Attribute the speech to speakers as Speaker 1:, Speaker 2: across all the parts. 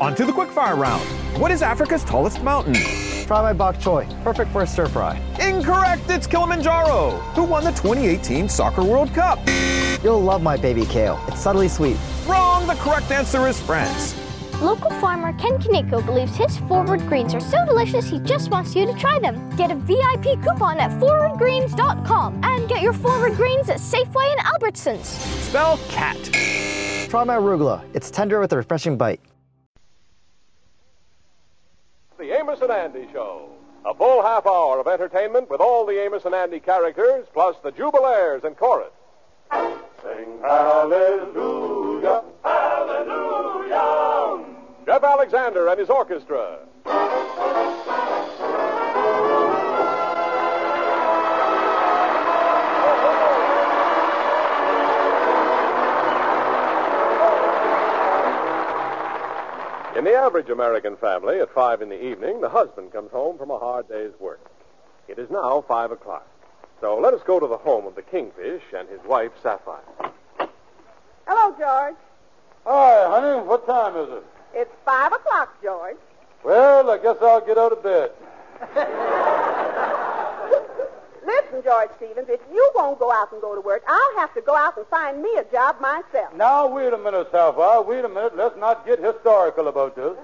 Speaker 1: On to the quickfire round. What is Africa's tallest mountain?
Speaker 2: Try my bok choy. Perfect for a stir fry.
Speaker 1: Incorrect, it's Kilimanjaro. Who won the 2018 Soccer World Cup?
Speaker 2: You'll love my baby kale. It's subtly sweet.
Speaker 1: Wrong, the correct answer is France.
Speaker 3: Local farmer Ken Kaneko believes his forward greens are so delicious he just wants you to try them. Get a VIP coupon at forwardgreens.com and get your forward greens at Safeway and Albertsons.
Speaker 1: Spell cat.
Speaker 2: Try my arugula. It's tender with a refreshing bite.
Speaker 4: The Amos and Andy Show. A full half hour of entertainment with all the Amos and Andy characters, plus the Jubilaires and chorus. Sing hallelujah, hallelujah. Jeff Alexander and his orchestra. In the average American family, at five in the evening, the husband comes home from a hard day's work. It is now five o'clock. So let us go to the home of the Kingfish and his wife, Sapphire.
Speaker 5: Hello, George.
Speaker 6: Hi, honey. What time is it?
Speaker 5: It's five o'clock, George.
Speaker 6: Well, I guess I'll get out of bed.
Speaker 5: Listen, George Stevens, if you won't go out and go to work, I'll have to go out and find me a job myself.
Speaker 6: Now, wait a minute, Sapphire. Wait a minute. Let's not get historical about this.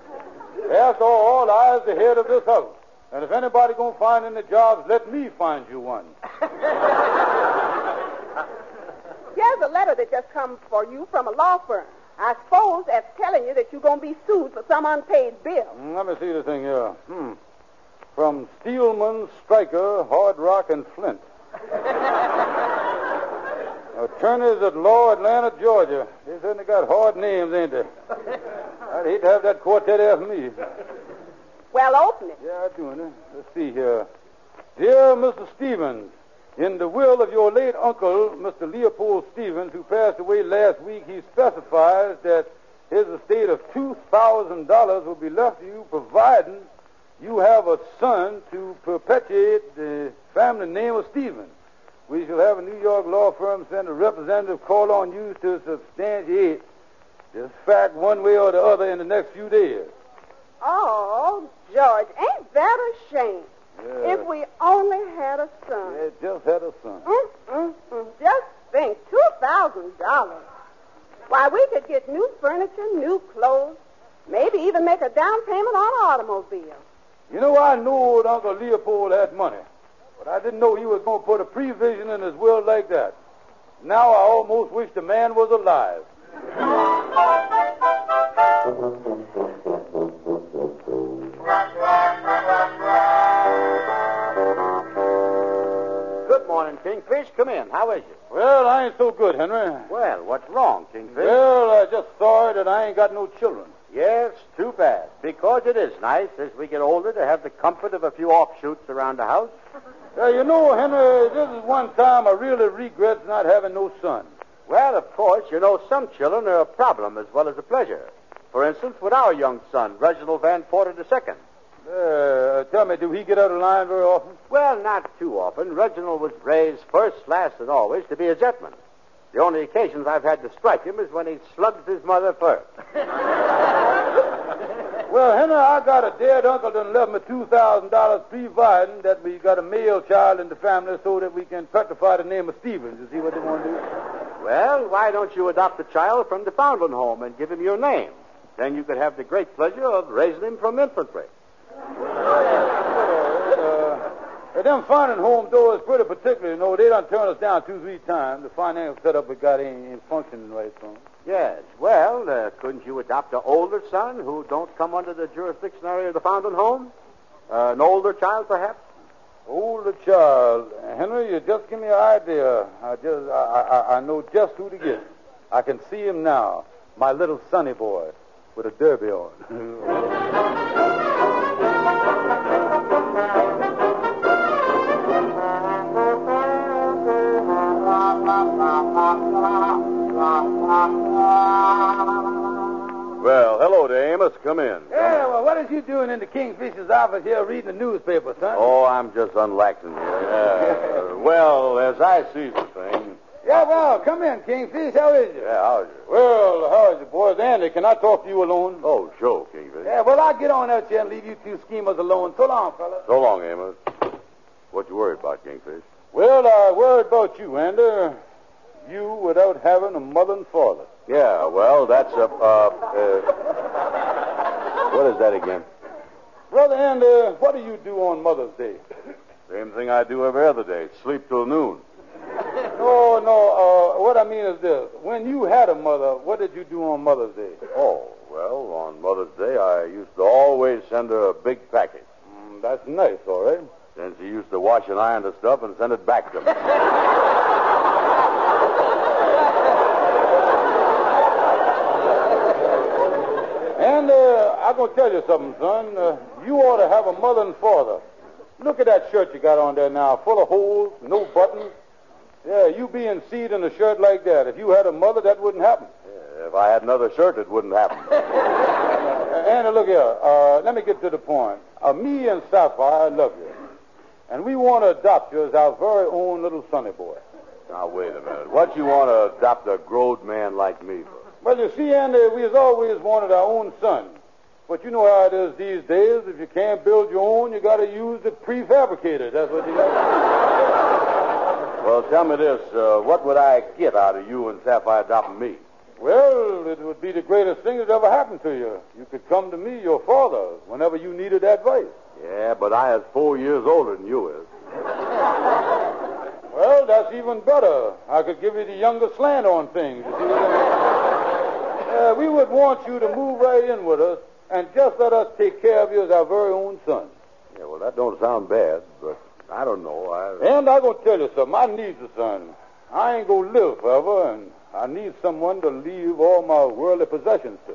Speaker 6: After all, I I's the head of this house. And if anybody gonna find any jobs, let me find you one.
Speaker 5: Here's a letter that just comes for you from a law firm. I suppose that's telling you that you're going to be sued for some unpaid bill.
Speaker 6: Mm, Let me see the thing here. Hmm. From Steelman, Stryker, Hard Rock, and Flint. Attorneys at law, Atlanta, Georgia. They certainly got hard names, ain't they? I'd hate to have that quartet after me.
Speaker 5: Well, open it.
Speaker 6: Yeah, I'm doing It. Let's see here. Dear Mr. Stevens, in the will of your late uncle, Mr. Leopold Stevens, who passed away last week, he specifies that his estate of $2,000 will be left to you providing you have a son to perpetuate the family name of Stevens. We shall have a New York law firm send a representative call on you to substantiate this fact one way or the other in the next few days.
Speaker 5: Oh, George, ain't that a shame?
Speaker 6: Yeah.
Speaker 5: If we only had a son.
Speaker 6: Yeah, just had a son.
Speaker 5: Mm, mm, mm. Just think, $2,000. Why, we could get new furniture, new clothes, maybe even make a down payment on an automobile.
Speaker 6: You know, I knew old Uncle Leopold had money, but I didn't know he was going to put a prevision in his will like that. Now I almost wish the man was alive.
Speaker 7: Good morning, Kingfish. Come in. How is you?
Speaker 6: Well, I ain't so good, Henry.
Speaker 7: Well, what's wrong, Kingfish?
Speaker 6: Well, I just saw that I ain't got no children.
Speaker 7: Yes, too bad. Because it is nice as we get older to have the comfort of a few offshoots around the house.
Speaker 6: Yeah, you know, Henry, this is one time I really regret not having no son.
Speaker 7: Well, of course, you know some children are a problem as well as a pleasure. For instance, with our young son, Reginald Van Porter II.
Speaker 6: Uh, tell me, do he get out of line very often?
Speaker 7: Well, not too often. Reginald was raised first, last, and always to be a gentleman. The only occasions I've had to strike him is when he slugs his mother first.
Speaker 6: Well, Henry, I got a dead uncle that left me two thousand dollars providing that we got a male child in the family so that we can petrify the name of Stevens. You see what they want to do?
Speaker 7: Well, why don't you adopt a child from the Foundling home and give him your name? Then you could have the great pleasure of raising him from infantry.
Speaker 6: Uh, them finding home doors, is pretty particular. You know, they done turn us down two, three times. The financial setup we got ain't, ain't functioning right, so.
Speaker 7: Yes. Well, uh, couldn't you adopt an older son who don't come under the jurisdiction area of the Foundling home? Uh, an older child, perhaps?
Speaker 6: Older child. Henry, you just give me an idea. I just, I, I, I know just who to get. I can see him now. My little sonny boy. with a derby on.
Speaker 7: there, Come in.
Speaker 6: Yeah, well, what is you doing in the Kingfisher's office here reading the newspaper, son?
Speaker 7: Oh, I'm just unlaxing here. Yeah. Uh, well, as I see the thing.
Speaker 6: Yeah, well, come in, Kingfish. How is you?
Speaker 7: Yeah, how's you?
Speaker 6: Well, how is you, boys? Andy, can I talk to you alone?
Speaker 7: Oh, sure, Kingfish.
Speaker 6: Yeah, well, I'll get on out here and leave you two schemers alone. So long, fellas.
Speaker 7: So long, Amos. What you worried about, Kingfish?
Speaker 6: Well, I worried about you, Andy. You without having a mother and father.
Speaker 7: Yeah, well, that's a, uh, uh, what is that again?
Speaker 6: Brother Andy, what do you do on Mother's Day?
Speaker 7: Same thing I do every other day. Sleep till noon.
Speaker 6: No, no, uh, what I mean is this. When you had a mother, what did you do on Mother's Day?
Speaker 7: Oh, well, on Mother's Day, I used to always send her a big package.
Speaker 6: Mm, that's nice, all right.
Speaker 7: Then she used to wash and iron the stuff and send it back to me.
Speaker 6: And uh, I'm going to tell you something, son. Uh, you ought to have a mother and father. Look at that shirt you got on there now, full of holes, no buttons. Yeah, you being seed in a shirt like that. If you had a mother, that wouldn't happen.
Speaker 7: if I had another shirt, it wouldn't happen.
Speaker 6: Anna, look here. Uh, let me get to the point. Uh, me and Sapphire love you. And we want to adopt you as our very own little sonny boy.
Speaker 7: Now, wait a minute. What you want to adopt a growed man like me for?
Speaker 6: Well, you see, Andy, we has always wanted our own son. But you know how it is these days. If you can't build your own, you got to use the prefabricated. That's what you got.
Speaker 7: Well, tell me this. Uh, what would I get out of you and Sapphire adopting me?
Speaker 6: well, it would be the greatest thing that ever happened to you. You could come to me, your father, whenever you needed advice.
Speaker 7: Yeah, but I is four years older than you is.
Speaker 6: Well, that's even better. I could give you the younger slant on things. You see what I mean? Uh, we would want you to move right in with us and just let us take care of you as our very own son.
Speaker 7: Yeah, well, that don't sound bad, but I don't know. I...
Speaker 6: And I'm going to tell you something. I need a son. I ain't going to live forever, and I need someone to leave all my worldly possessions to.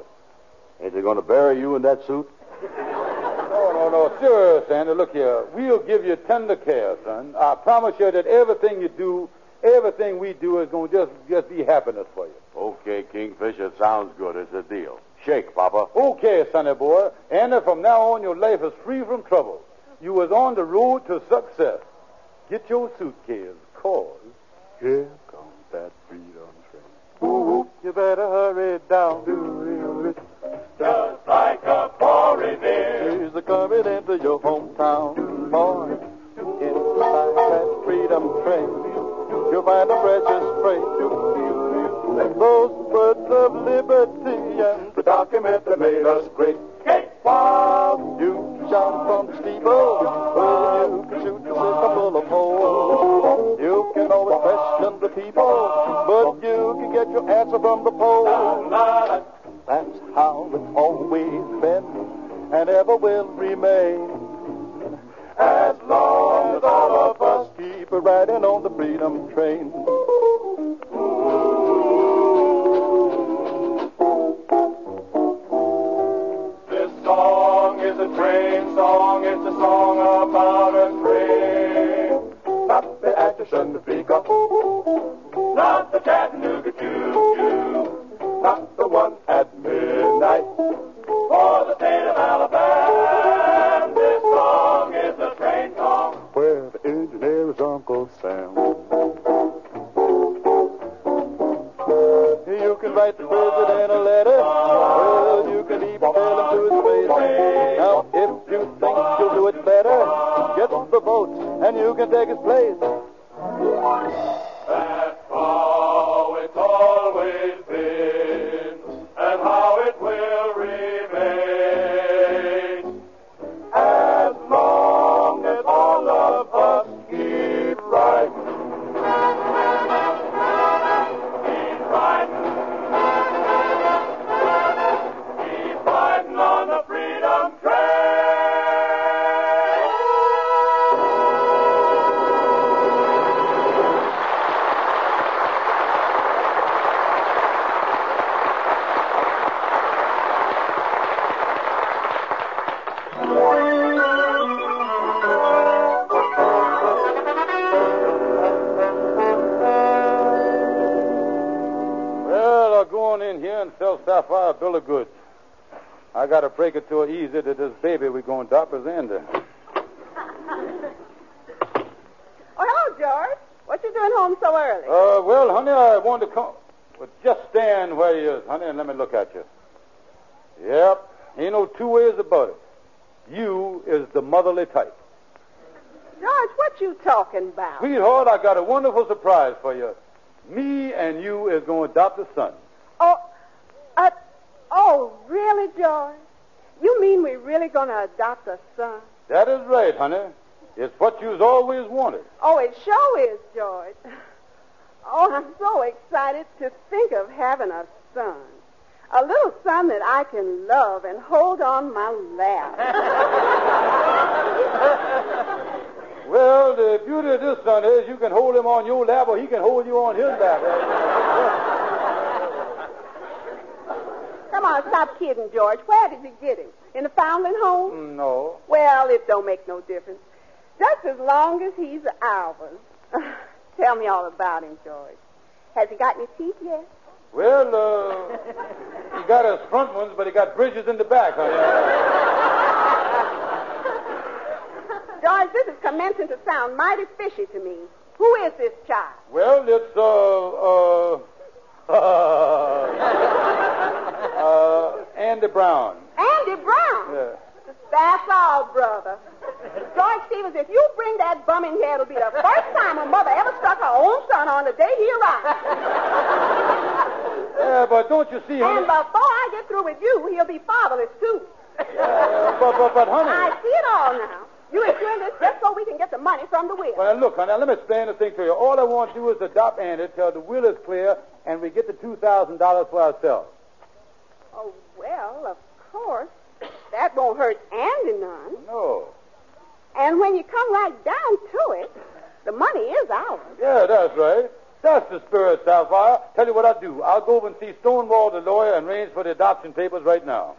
Speaker 7: Ain't they going to bury you in that suit?
Speaker 6: No, no, no. Serious, Andy. Look here. We'll give you tender care, son. I promise you that everything you do, everything we do is going to just, just be happiness for you.
Speaker 7: Okay, Kingfish, it sounds good. It's a deal. Shake, Papa.
Speaker 6: Okay, sonny boy. And from now on, your life is free from trouble. You was on the road to success. Get your suitcase, cause here comes that freedom train. Ooh, you better hurry down. To you.
Speaker 8: Just like a foreign
Speaker 6: She's a coming into your hometown, boy. Inside that freedom train, you'll find a precious freight. Those words of liberty and the document that made us great. While you shout from the steeple, well, you can shoot yourself full of holes. You can always question the people, but you can get your answer from the poll. That's how it's always been and ever will remain. As long as all of us keep riding on the freedom train.
Speaker 8: Train song. It's a song about a train.
Speaker 6: Not the Atchison Topeka,
Speaker 8: Not
Speaker 6: Sapphire, bill of goods. I got to break it to her easy that this baby we're going to adopt is Andy.
Speaker 5: Oh, hello, George. What you doing home so early?
Speaker 6: Uh, well, honey, I wanted to come. Well, just stand where you is, honey, and let me look at you. Yep, ain't no two ways about it. You is the motherly type.
Speaker 5: George, what you talking about?
Speaker 6: Sweetheart, I got a wonderful surprise for you. Me and you is going to adopt a son.
Speaker 5: Oh, really, George? You mean we're really going to adopt a son?
Speaker 6: That is right, honey. It's what you's always wanted.
Speaker 5: Oh, it sure is, George. Oh, I'm so excited to think of having a son. A little son that I can love and hold on my lap.
Speaker 6: Well, the beauty of this son is you can hold him on your lap or he can hold you on his lap.
Speaker 5: On, stop kidding, George. Where did you get him? In the foundling home?
Speaker 6: No.
Speaker 5: Well, it don't make no difference. Just as long as he's ours. Tell me all about him, George. Has he got any teeth yet?
Speaker 6: Well, uh, he got his front ones, but he got bridges in the back, honey.
Speaker 5: George, this is commencing to sound mighty fishy to me. Who is this child?
Speaker 6: Well, it's, uh, uh, uh, Andy Brown.
Speaker 5: Andy Brown.
Speaker 6: Yeah.
Speaker 5: That's all, brother. George Stevens, if you bring that bum in here, it'll be the first time a mother ever struck her own son on the day he arrived.
Speaker 6: Yeah, but don't you see, honey?
Speaker 5: And before I get through with you, he'll be fatherless, too.
Speaker 6: Uh, but, but, but, honey.
Speaker 5: I see it all now. You is doing this just so we can get the money from the will.
Speaker 6: Well, look, honey, let me explain the thing to you. All I want to do is adopt Andy till the will is clear and we get the $2,000 for ourselves.
Speaker 5: Oh, well, of course. That won't hurt Andy none.
Speaker 6: No.
Speaker 5: And when you come right down to it, the money is ours.
Speaker 6: Yeah, that's right. That's the spirit, Sapphire. Tell you what I'll do. I'll go over and see Stonewall, the lawyer, and arrange for the adoption papers right now.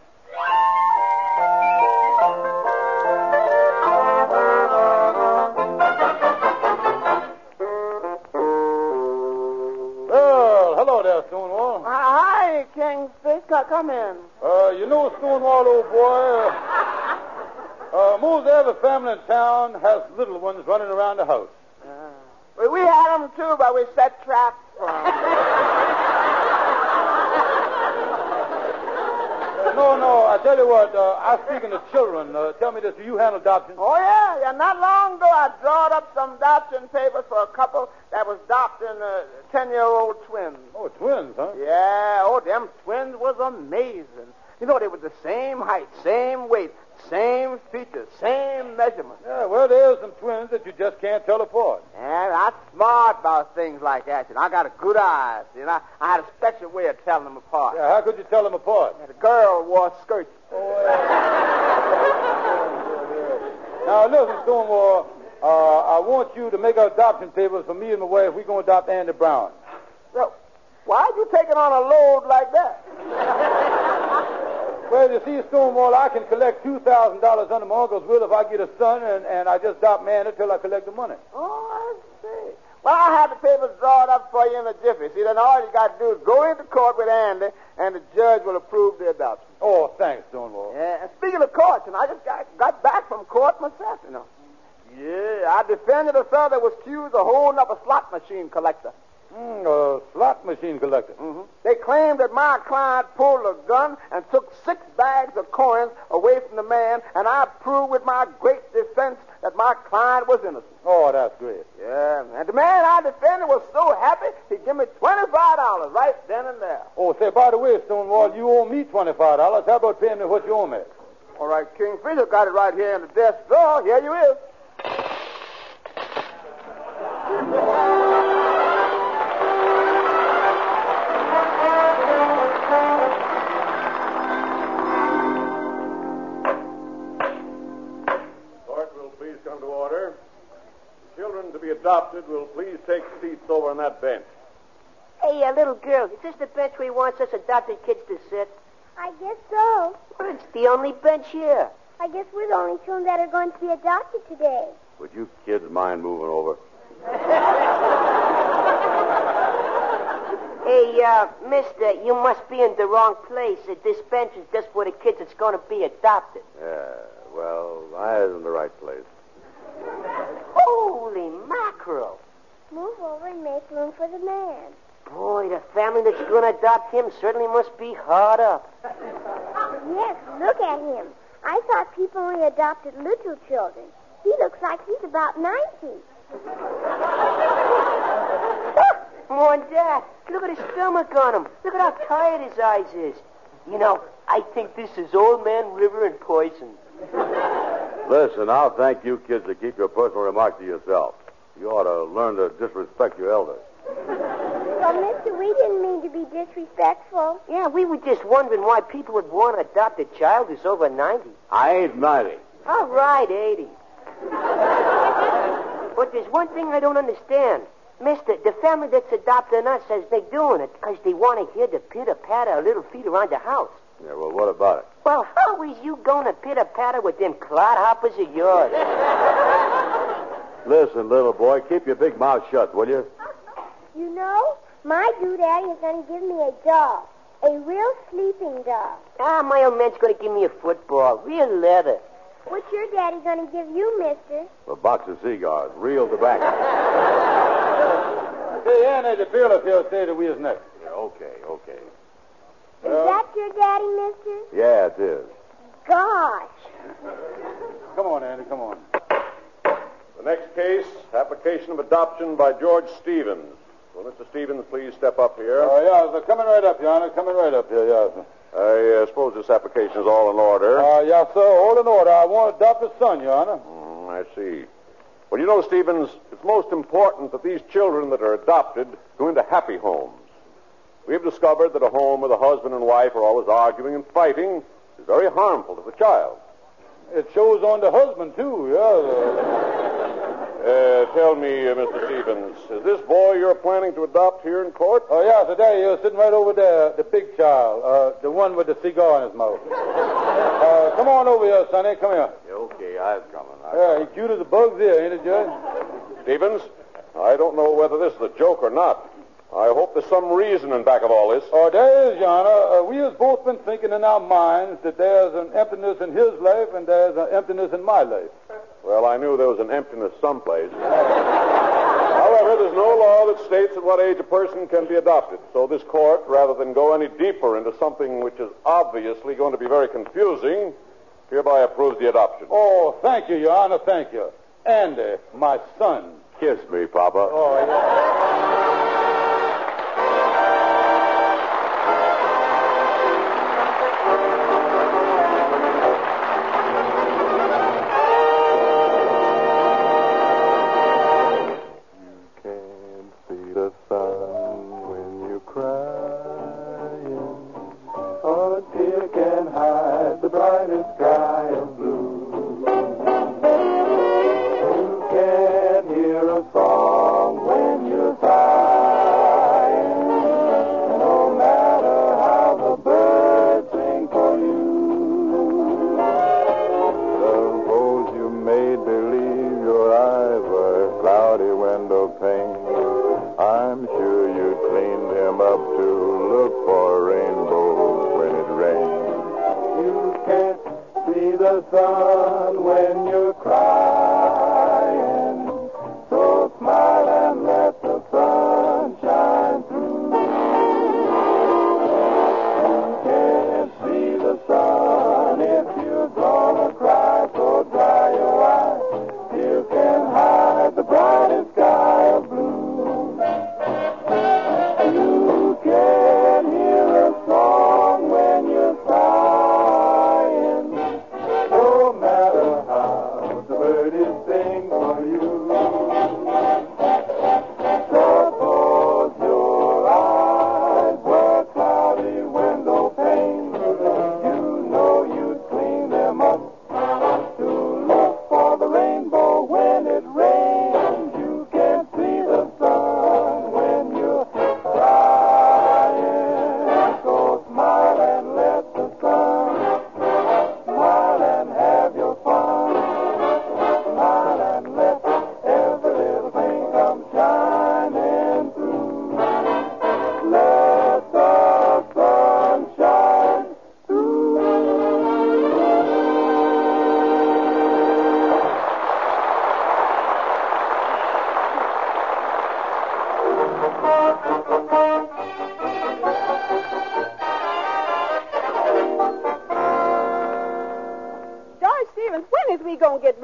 Speaker 9: Hi, Kingfish. Come in.
Speaker 6: Uh, you know, Stonewall, old boy, uh, uh, most every family in town has little ones running around the house.
Speaker 9: Well, we had them too, but we set traps for 'em.
Speaker 6: no, no, I tell you what, uh, I'm speaking to children. Uh, tell me this, do you handle adoption?
Speaker 9: Oh, yeah, yeah. Not long ago, I drawed up some adoption papers for a couple that was adopting uh, 10-year-old twins.
Speaker 6: Oh, twins, huh?
Speaker 9: Yeah, oh, them twins was amazing. You know, they were the same height, same weight, same features, same measurements.
Speaker 6: Yeah, well, there's some twins that you just can't tell apart.
Speaker 9: Yeah, I'm smart about things like that. Know, I got a good eye. You know, I, I had a special way of telling them apart.
Speaker 6: Yeah, how could you tell them apart?
Speaker 9: The girl wore skirts.
Speaker 6: Now, listen, Stonewall, uh, I want you to make adoption papers for me and my wife. We're going to adopt Andy Brown.
Speaker 9: Well, why are you taking on a load like that?
Speaker 6: You see, Stonewall, I can collect $2,000 under my uncle's will if I get a son, and, and I just adopt Manny till I collect the money.
Speaker 9: Oh, I see. Well, I'll have the papers drawn up for you in a jiffy. See, then all you got to do is go into court with Andy, and the judge will approve the adoption.
Speaker 6: Oh, thanks, Stonewall.
Speaker 9: Yeah, and speaking of courts, and I just got, got back from court myself, you know. Yeah, I defended a fellow that was accused of holding up a slot machine collector.
Speaker 6: Mm, a slot machine collector.
Speaker 9: Mm-hmm. They claimed that my client pulled a gun and took six bags of coins away from the man, and I proved with my great defense that my client was innocent.
Speaker 6: Oh, that's great.
Speaker 9: Yeah, and the man I defended was so happy he gave me twenty-five dollars right then and there.
Speaker 6: Oh, say, by the way, Stonewall, you owe me $25. How about paying me what you owe me?
Speaker 9: All right, Kingfisher got it right here in the desk drawer. Here you is.
Speaker 10: adopted will please take seats over on that bench.
Speaker 11: Hey, uh, little girl, is this the bench we want us adopted kids to sit?
Speaker 3: I guess so.
Speaker 11: Well, it's the only bench here.
Speaker 3: I guess we're the only children that are going to be adopted today.
Speaker 7: Would you kids mind moving over?
Speaker 11: Hey, uh, mister, you must be in the wrong place. This bench is just for the kids that's going to be adopted.
Speaker 7: Yeah, well, I was in the right place.
Speaker 11: Holy mackerel.
Speaker 12: Move over and make room for the man.
Speaker 11: Boy, the family that's going to adopt him certainly must be hard up.
Speaker 12: Yes, look at him. I thought people only adopted little children. He looks like he's about 90.
Speaker 11: More than that, look at his stomach on him. Look at how tired his eyes is. You know, I think this is Old Man River and poison.
Speaker 7: Listen, I'll thank you kids to keep your personal remarks to yourself. You ought to learn to disrespect your elders.
Speaker 12: Well, mister, we didn't mean to be disrespectful.
Speaker 11: Yeah, we were just wondering why people would want to adopt a child who's over 90.
Speaker 7: I ain't 90.
Speaker 11: All right, 80. but there's one thing I don't understand. Mister, the family that's adopting us says they're doing it because they want to hear the pitter-patter of little feet around the house.
Speaker 7: Yeah, well, what about it?
Speaker 11: Well, how is you going to pitter-patter with them clodhoppers of yours?
Speaker 7: Listen, little boy, keep your big mouth shut, will you?
Speaker 12: You know, my doodaddy is going to give me a doll. A real sleeping doll.
Speaker 11: ah, my old man's going to give me a football. Real leather.
Speaker 12: What's your daddy going to give you, mister?
Speaker 7: A box of cigars, real tobacco.
Speaker 6: Hey, Annie, the bailiff here say that we is next.
Speaker 7: Yeah, okay, okay.
Speaker 12: Is that your daddy, mister?
Speaker 7: Yeah, it is.
Speaker 12: Gosh.
Speaker 6: Come on, Andy, come on.
Speaker 10: The next case, application of adoption by George Stevens. Will Mr. Stevens please step up here?
Speaker 6: Oh, yeah, they're coming right up, Your Honor, coming right up here, yes. sir.
Speaker 10: I uh, suppose this application is all in order.
Speaker 6: Uh, yes, sir, all in order. I want to adopt a son, Your Honor.
Speaker 10: Mm, I see. Well, you know, Stevens, it's most important that these children that are adopted go into happy homes. We've discovered that a home where the husband and wife are always arguing and fighting is very harmful to the child.
Speaker 6: It shows on the husband, too, yeah.
Speaker 10: Uh, tell me, uh, Mr. Stevens, is this boy you're planning to adopt here in court?
Speaker 6: Oh, yeah, so there he is, sitting right over there, the big child, uh, the one with the cigar in his mouth. uh, come on over here, Sonny, come here.
Speaker 7: Okay, I'm coming. I'm
Speaker 6: Yeah, he cute as a bug's ear, ain't it, Judge?
Speaker 10: Stevens, I don't know whether this is a joke or not. I hope there's some reason in back of all this.
Speaker 6: Oh, there is, Your Honor. Uh, we has both been thinking in our minds that there's an emptiness in his life and there's an emptiness in my life.
Speaker 10: Well, I knew there was an emptiness someplace. However, there's no law that states at what age a person can be adopted. So this court, rather than go any deeper into something which is obviously going to be very confusing, hereby approves the adoption.
Speaker 6: Oh, thank you, Your Honor, thank you. Andy, my son.
Speaker 7: Kiss me, Papa.
Speaker 6: Oh, yeah.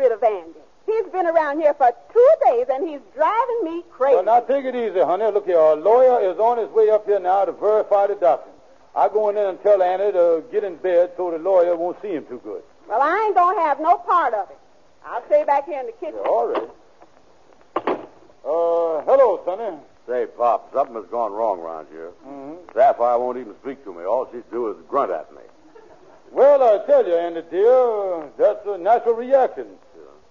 Speaker 5: Rid of Andy? He's been around here for two days, and he's driving me crazy.
Speaker 6: Well, now take it easy, honey. Look here, our lawyer is on his way up here now to verify the documents. I go in there and tell Andy to get in bed so the lawyer won't see him too good.
Speaker 5: Well, I ain't going to have no part of it. I'll stay back here in the kitchen.
Speaker 6: all right. Uh, hello, Sonny.
Speaker 7: Say, Pop, something has gone wrong around here.
Speaker 6: Mm-hmm.
Speaker 7: Sapphire won't even speak to me. All she do is grunt at me.
Speaker 6: Well, I tell you, Andy, dear, that's a natural reaction.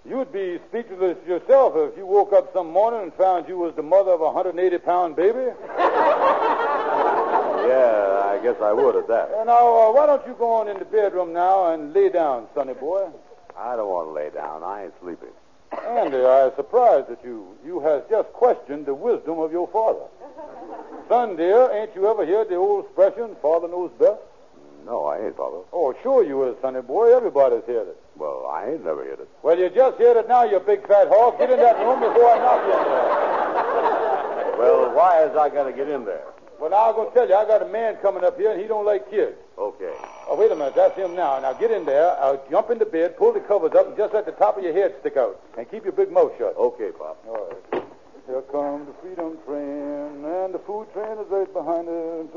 Speaker 6: You'd be speechless yourself if you woke up some morning and found you was the mother of a 180-pound baby.
Speaker 7: Yeah, I guess I would at that.
Speaker 6: Uh, now, uh, why don't you go on in the bedroom now and lay down, sonny boy?
Speaker 7: I don't want to lay down. I ain't sleeping.
Speaker 6: Andy, I'm surprised at you. You has just questioned the wisdom of your father. Son, dear, ain't you ever heard the old expression, father knows best?
Speaker 7: No, I ain't, Father.
Speaker 6: Oh, sure you is, sonny boy. Everybody's heard it.
Speaker 7: Well, I ain't never heard it.
Speaker 6: Well, you just heard it now, you big fat hog. Get in that room before I knock you in there.
Speaker 7: Well, why is I got to get in there?
Speaker 6: Well, now I'm going to tell you, I got a man coming up here, and he don't like kids.
Speaker 7: Okay.
Speaker 6: Oh, wait a minute. That's him now. Now get in there. I'll jump into bed, pull the covers up, and just let the top of your head stick out. And keep your big mouth shut.
Speaker 7: Okay, Pop.
Speaker 6: All right. Here comes the freedom train, and the food train is right behind it.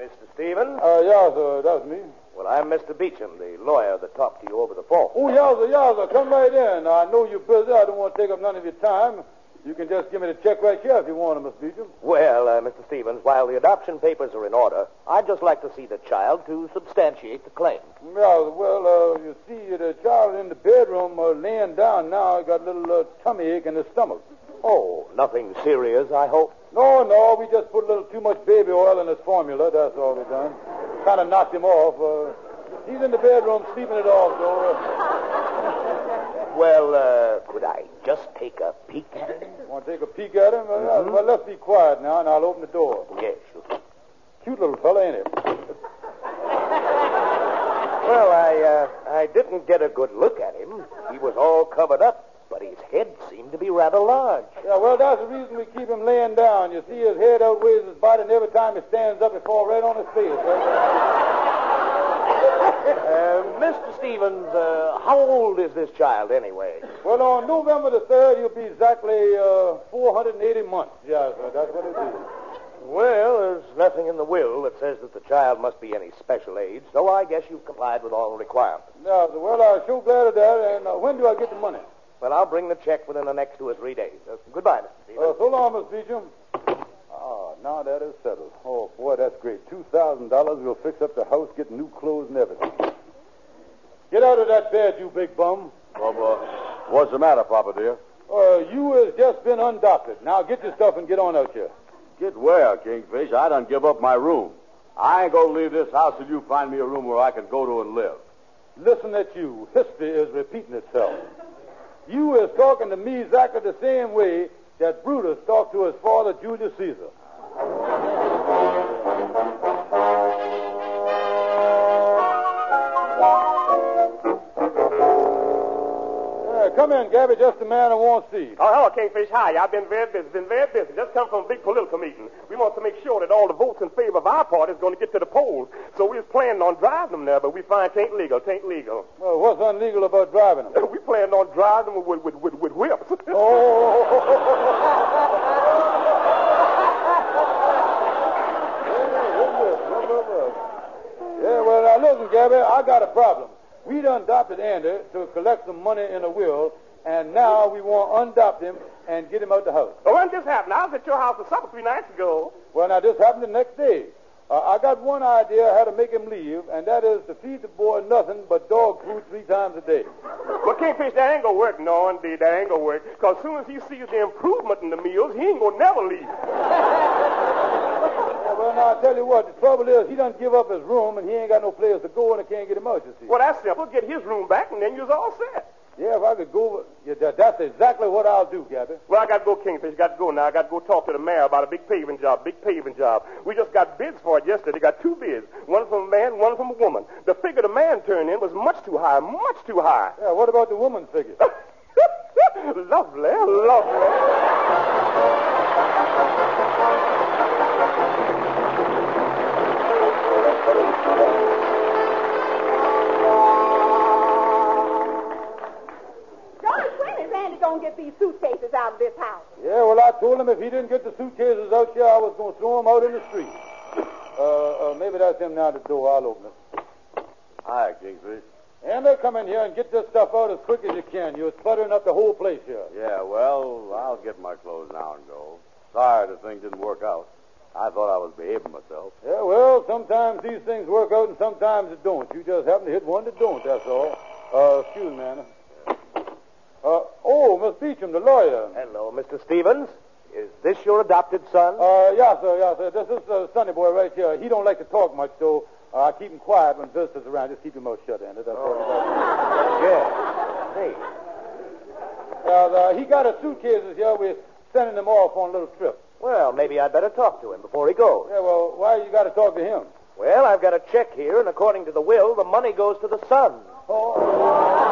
Speaker 13: Mr. Stevens?
Speaker 6: Uh, yeah, sir, that's me.
Speaker 13: Well, I'm Mr. Beecham, the lawyer that talked to you over the phone.
Speaker 6: Oh, yeah, sir. Come right in. I know you're busy. I don't want to take up none of your time. You can just give me the check right here if you want it, Miss Beecham.
Speaker 13: Well, uh, Mr. Stevens, while the adoption papers are in order, I'd just like to see the child to substantiate the claim.
Speaker 6: Yeah, well, uh, you see, the child in the bedroom uh, laying down now got a little uh, tummy ache in his stomach.
Speaker 13: Oh, nothing serious, I hope.
Speaker 6: No, no, we just put a little too much baby oil in his formula. That's all we done. Kind of knocked him off. Uh, he's in the bedroom sleeping it off, though.
Speaker 13: Well, uh, could I just take a peek at him?
Speaker 6: Want to take a peek at him? Uh, Well, let's be quiet now, and I'll open the door.
Speaker 13: Yes, sure.
Speaker 6: Cute little fella, ain't he?
Speaker 13: Well, I, uh, I didn't get a good look at him. He was all covered up, his head seemed to be rather large.
Speaker 6: Yeah, well, that's the reason we keep him laying down. You see, his head outweighs his body, and every time he stands up, he falls right on his face.
Speaker 13: Uh, Mr. Stevens, uh, how old is this child anyway?
Speaker 6: Well, on November the 3rd, he'll be exactly uh, 480 months. Yeah, sir, that's what it is.
Speaker 13: Well, there's nothing in the will that says that the child must be any special age, so I guess you've complied with all the requirements.
Speaker 6: Yeah, well, I'm sure glad of that. And uh, when do I get the money?
Speaker 13: Well, I'll bring the check within the next two or three days. Uh, goodbye, Mr. Stevens.
Speaker 6: Uh, so long, Miss Beecham. Ah, now that is settled. Oh, boy, that's great. $2,000 will fix up the house, get new clothes and everything. Get out of that bed, you big bum.
Speaker 7: Well, uh, what's the matter, Papa, dear?
Speaker 6: Uh, you has just been undoctored. Now get your stuff and get on out here.
Speaker 7: Get where, Kingfish? I done give up my room. I ain't gonna leave this house till you find me a room where I can go to and live.
Speaker 6: Listen at you. History is repeating itself. You is talking to me exactly the same way that Brutus talked to his father, Julius Caesar. Come in, Gabby. Just a man who wants to see.
Speaker 14: Oh, hello, Kingfish. Hi. I've been very busy. Been very busy. Just come from a big political meeting. We want to make sure that all the votes in favor of our party is going to get to the polls. So we was planning on driving them there, but we find it ain't legal. It ain't legal.
Speaker 6: Well, what's illegal about driving them?
Speaker 14: we planned on driving them with, with, with, with whips. Oh.
Speaker 6: Yeah, well, now listen, Gabby, I got a problem. We done adopted Andy to collect some money in a will, and now we want to undopt him and get him out the house.
Speaker 14: Oh, when did this happened? I was at your house for supper three nights ago.
Speaker 6: Well, now this happened the next day. Uh, I got one idea how to make him leave, and that is to feed the boy nothing but dog food three times a day.
Speaker 14: Well, Kingfish, that ain't gonna work. No, indeed, that ain't gonna work. Because as soon as he sees the improvement in the meals, he ain't gonna never leave.
Speaker 6: Well, now I tell you what, the trouble is he doesn't give up his room, and he ain't got no place to go, and I can't get him out. You see?
Speaker 14: Well, that's simple. Get his room back, and then you're all set.
Speaker 6: Yeah, if I could go, yeah, that, that's exactly what I'll do, Gabby.
Speaker 14: Well, I got to go, Kingfish. Got to go now. I got to go talk to the mayor about a big paving job. Big paving job. We just got bids for it yesterday. Got two bids. One from a man, one from a woman. The figure the man turned in was much too high. Much too high.
Speaker 6: Yeah, what about the woman's figure?
Speaker 14: lovely, lovely.
Speaker 6: Told him if he didn't get the suitcases out here, I was going to throw him out in the street. Uh, uh, maybe that's him now at the door. I'll open it.
Speaker 7: Hi, Kingfish.
Speaker 6: And they come in here and get this stuff out as quick as you can. You're sputtering up the whole place here.
Speaker 7: Yeah, well, I'll get my clothes now and go. Sorry the thing didn't work out. I thought I was behaving myself.
Speaker 6: Yeah, well, sometimes these things work out and sometimes it don't. You just happen to hit one that don't, that's all. Uh, excuse me, Anna. Uh, oh, Miss Beecham, the lawyer.
Speaker 13: Hello, Mr. Stevens. Is this your adopted son?
Speaker 6: Uh, yeah, sir, yeah, sir. This is uh, Sonny boy right here. He don't like to talk much, so uh, I keep him quiet when visitors around. Just keep your mouth shut, Anna. That's all.
Speaker 13: Yeah. Hey.
Speaker 6: Uh, uh, he got his suitcases here. We're sending them off on a little trip.
Speaker 13: Well, maybe I'd better talk to him before he goes.
Speaker 6: Yeah, well, why you got to talk to him?
Speaker 13: Well, I've got a check here, and according to the will, the money goes to the son.
Speaker 15: Coming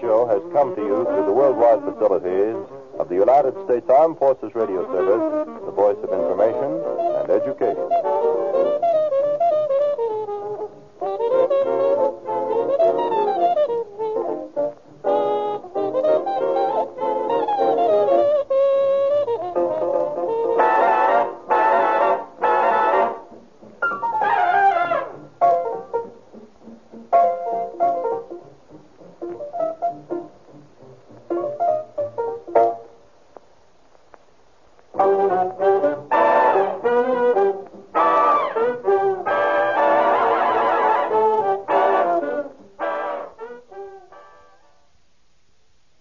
Speaker 16: Show has come to you through the worldwide facilities of the United States Armed Forces Radio Service, the voice of information and education.